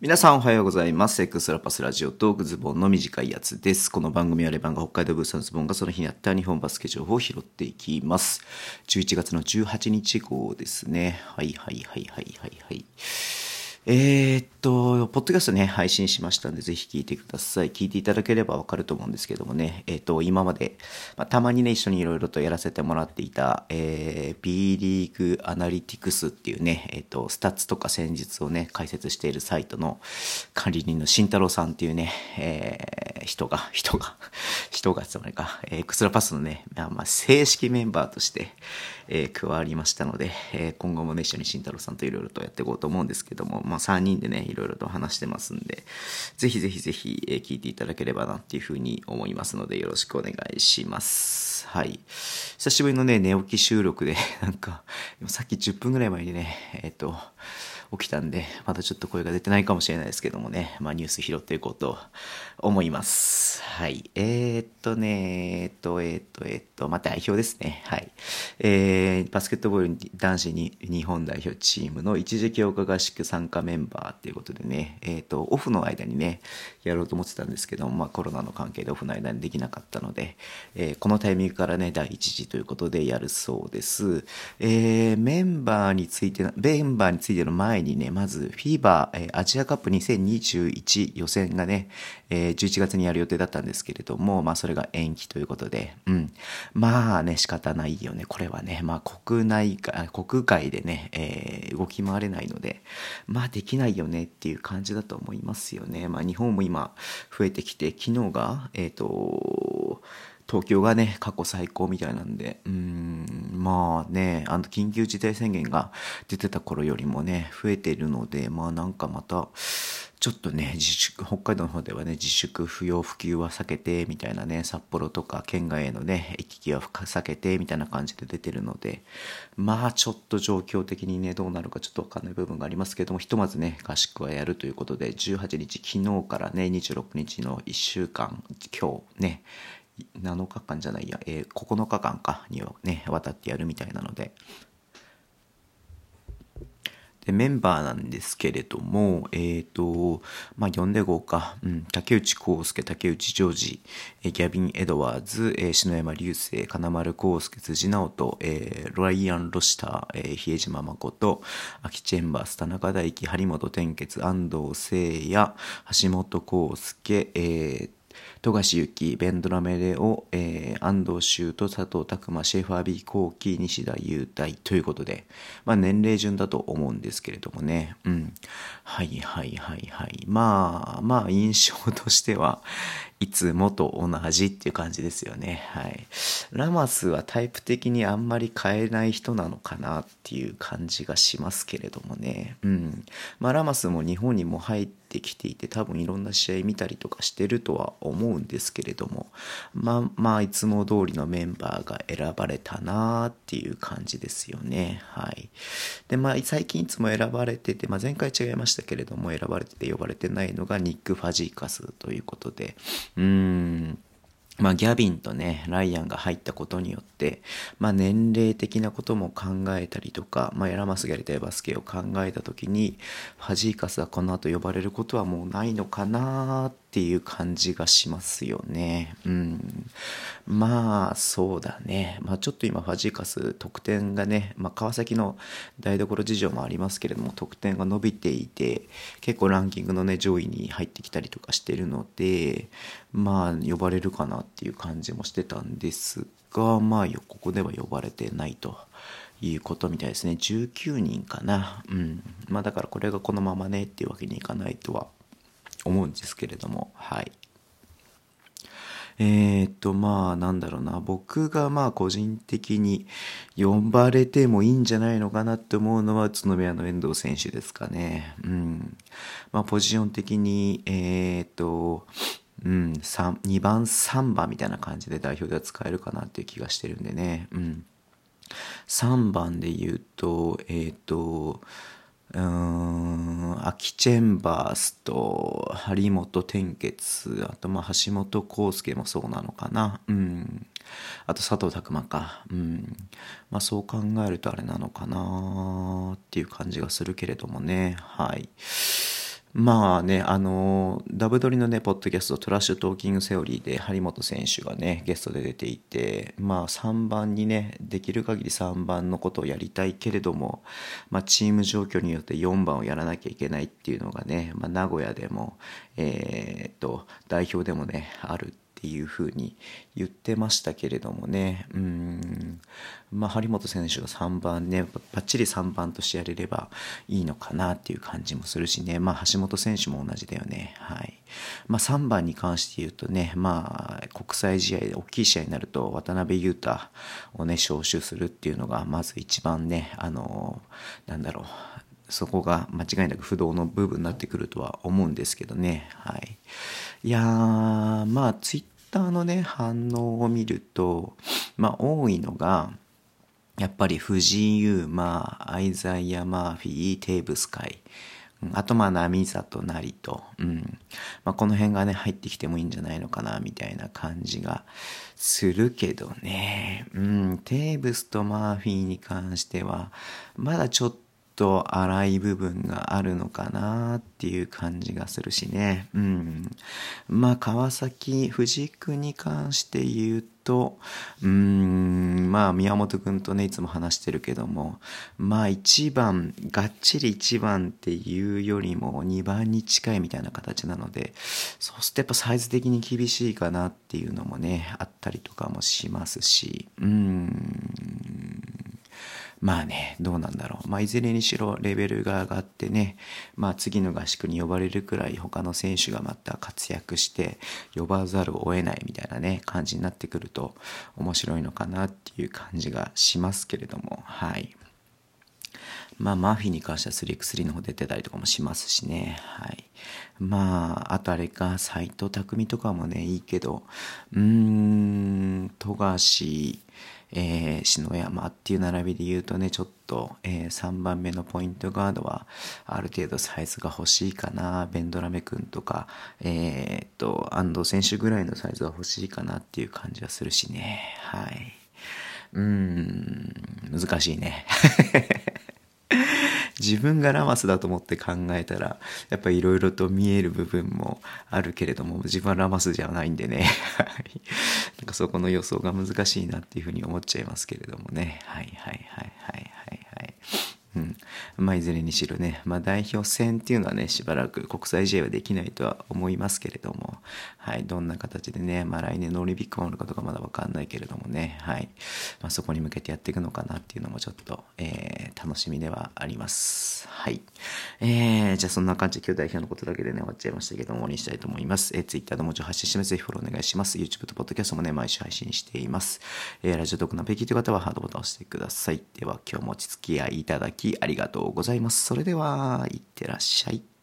皆さんおはようございます。エクストラパスラジオトークズボンの短いやつです。この番組はレバンガ北海道ブースターのズボンがその日にあった日本バスケ情報を拾っていきます。11月の18日号ですね。はいはいはいはいはいはい。えー、っと、ポッドキャストね、配信しましたんで、ぜひ聞いてください。聞いていただければわかると思うんですけどもね、えー、っと、今まで、まあ、たまにね、一緒にいろいろとやらせてもらっていた、えー、B リーグアナリティクスっていうね、えー、っと、スタッツとか戦術をね、解説しているサイトの管理人の慎太郎さんっていうね、えー、人が、人が、人が、つまりか、えー、クスラパスのね、まあ、正式メンバーとして、えー、加わりましたので、えー、今後もね、一緒に慎太郎さんといろいろとやっていこうと思うんですけども、まあ、3人でね、いろいろと話してますんで、ぜひぜひぜひ、えー、聞いていただければなっていうふうに思いますので、よろしくお願いします。はい。久しぶりのね、寝起き収録で、なんか、さっき10分ぐらい前にね、えっ、と、起きたんで、まだちょっと声が出てないかもしれないですけどもね、まあニュース拾っていこうと思います。はい。えー、っとね、えー、っと、えー、っと、えー、っと、まあ代表ですね。はい。えー、バスケットボール男子に日本代表チームの一時強化合宿参加メンバーっていうことでね、えー、っと、オフの間にね、やろうと思ってたんですけども、まあコロナの関係でオフの間にできなかったので、えー、このタイミングからね、第一次ということでやるそうです。えー、メンバーについて、メンバーについての前にね、まず、フィーバー、アジアカップ2021予選がね、え、11月にやる予定だったんですけれども、まあ、それが延期ということで、うん。まあね、仕方ないよね。これはね、まあ、国内、国外でね、えー、動き回れないので、まあ、できないよねっていう感じだと思いますよね。まあ、日本も今、増えてきて、昨日が、えっ、ー、と、東京がね、過去最高みたいなんで、うん、まあね、あの、緊急事態宣言が出てた頃よりもね、増えているので、まあなんかまた、ちょっとね、自粛、北海道の方ではね、自粛不要不急は避けて、みたいなね、札幌とか県外へのね、行き来は避けて、みたいな感じで出てるので、まあちょっと状況的にね、どうなるかちょっとわかんない部分がありますけども、ひとまずね、合宿はやるということで、18日、昨日からね、26日の1週間、今日ね、7日間じゃないや、えー、9日間かにね、渡ってやるみたいなので。で、メンバーなんですけれども、えっ、ー、と、まあ、呼んで号か、うん、竹内康介、竹内ジョージ、え、ギャビン・エドワーズ、えー、篠山流星、金丸康介、辻直人、えー、ライアン・ロシター、えー、比江島誠、秋チェンバース、田中大輝、張本天傑、安藤聖也、橋本康介、えー、富樫勇樹、ベンドラメレオ、えー、安藤修と佐藤拓磨、シェファービー・コーキー、西田雄大ということで、まあ年齢順だと思うんですけれどもね。うん。はいはいはいはい。まあ、まあ印象としては、いつもと同じっていう感じですよね。はい。ラマスはタイプ的にあんまり変えない人なのかなっていう感じがしますけれどもね。うん。まあラマスも日本にも入ってきていて多分いろんな試合見たりとかしてるとは思ううんですけれども、まあまあいつも通りのメンバーが選ばれたなーっていう感じですよね。はい。で、まあ最近いつも選ばれてて、まあ前回違いましたけれども選ばれてて呼ばれてないのがニック・ファジーカスということで、うーん。まあ、ギャビンとね、ライアンが入ったことによって、まあ、年齢的なことも考えたりとか、まあ、ラマスがやりたいバスケを考えたときに、ファジーカスはこの後呼ばれることはもうないのかなっていう感じがしますよね。うん。まあ、そうだね。まあ、ちょっと今、ファジーカス、得点がね、まあ、川崎の台所事情もありますけれども、得点が伸びていて、結構ランキングのね、上位に入ってきたりとかしてるので、まあ、呼ばれるかなっていう感じもしてたんですが、まあ、ここでは呼ばれてないと。いうことみたいですね。19人かな。うん。まあだからこれがこのままねっていうわけにいかないとは思うんですけれども、はい。えー、っと、まあ、なんだろうな。僕がまあ、個人的に呼ばれてもいいんじゃないのかなって思うのは、宇都宮の遠藤選手ですかね。うん。まあ、ポジション的に、えー、っと、うん、2番、3番みたいな感じで代表では使えるかなっていう気がしてるんでね。うん。3番で言うと、えっ、と、うん、アキチェンバースと張本天傑、あとまあ橋本康介もそうなのかな。うん。あと佐藤拓磨か。うん。まあそう考えるとあれなのかなっていう感じがするけれどもね。はい。まあね、あの、ダブドリのね、ポッドキャスト、トラッシュトーキングセオリーで、張本選手がね、ゲストで出ていて、まあ3番にね、できる限り3番のことをやりたいけれども、まあチーム状況によって4番をやらなきゃいけないっていうのがね、まあ名古屋でも、えー、っと、代表でもね、あるていうふうに言ってましたけれどもね、うん、まあ、張本選手が3番ね、ばっちり3番としてやれればいいのかなっていう感じもするしね、まあ、橋本選手も同じだよね。はい。まあ、3番に関して言うとね、まあ、国際試合で大きい試合になると、渡辺裕太をね、招集するっていうのが、まず一番ね、あの、なんだろう、そこが間違いなく不動の部分になってくるとは思うんですけどね。はい。いやー、まあ、ツイッターのね、反応を見ると、まあ、多いのが、やっぱり藤井優馬、アイザイア・マーフィー、テーブス海、あとまあ波里成と、うんまあ、この辺がね入ってきてもいいんじゃないのかなみたいな感じがするけどね、うん、テーブスとマーフィーに関してはまだちょっとと荒い部分があるのかなっていう感じがするしね。うん。まあ、川崎、藤君に関して言うと、うん、まあ、宮本君とね、いつも話してるけども、まあ、1番、がっちり1番っていうよりも2番に近いみたいな形なので、そうするとやっぱサイズ的に厳しいかなっていうのもね、あったりとかもしますし、うん。まあね、どうなんだろう。まあ、いずれにしろレベルが上がってね、まあ、次の合宿に呼ばれるくらい他の選手がまた活躍して呼ばざるを得ないみたいなね、感じになってくると面白いのかなっていう感じがしますけれども、はい。まあ、マフィーに関しては 3x3 の方出てたりとかもしますしね。はい。まあ、あとあれか、斎藤匠とかもね、いいけど、うーん、富樫、えー、篠山っていう並びで言うとね、ちょっと、えー、3番目のポイントガードは、ある程度サイズが欲しいかな。ベンドラメ君とか、えー、っと、安藤選手ぐらいのサイズは欲しいかなっていう感じはするしね。はい。うーん、難しいね。自分がラマスだと思って考えたら、やっぱりいろいろと見える部分もあるけれども、自分はラマスじゃないんでね。なんかそこの予想が難しいなっていうふうに思っちゃいますけれどもね。はいはいはいはいはいはい。うん。まあ、いずれにしろね、まあ、代表戦っていうのはね、しばらく国際試合はできないとは思いますけれども、はい、どんな形でね、まあ、来年のオリンピックもあるかどうかまだわかんないけれどもね、はい、まあ、そこに向けてやっていくのかなっていうのもちょっと、えー、楽しみではあります。はい。えー、じゃあそんな感じで今日代表のことだけでね、終わっちゃいましたけども、終わりにしたいと思います。えー、Twitter でもちろん発信してます。ぜひフォローお願いします。YouTube と Podcast もね、毎週配信しています。えー、ラジオトークのペキという方はハードボタンを押してください。では今日もお付き合いいただききありがとうございます。それでは、いってらっしゃい。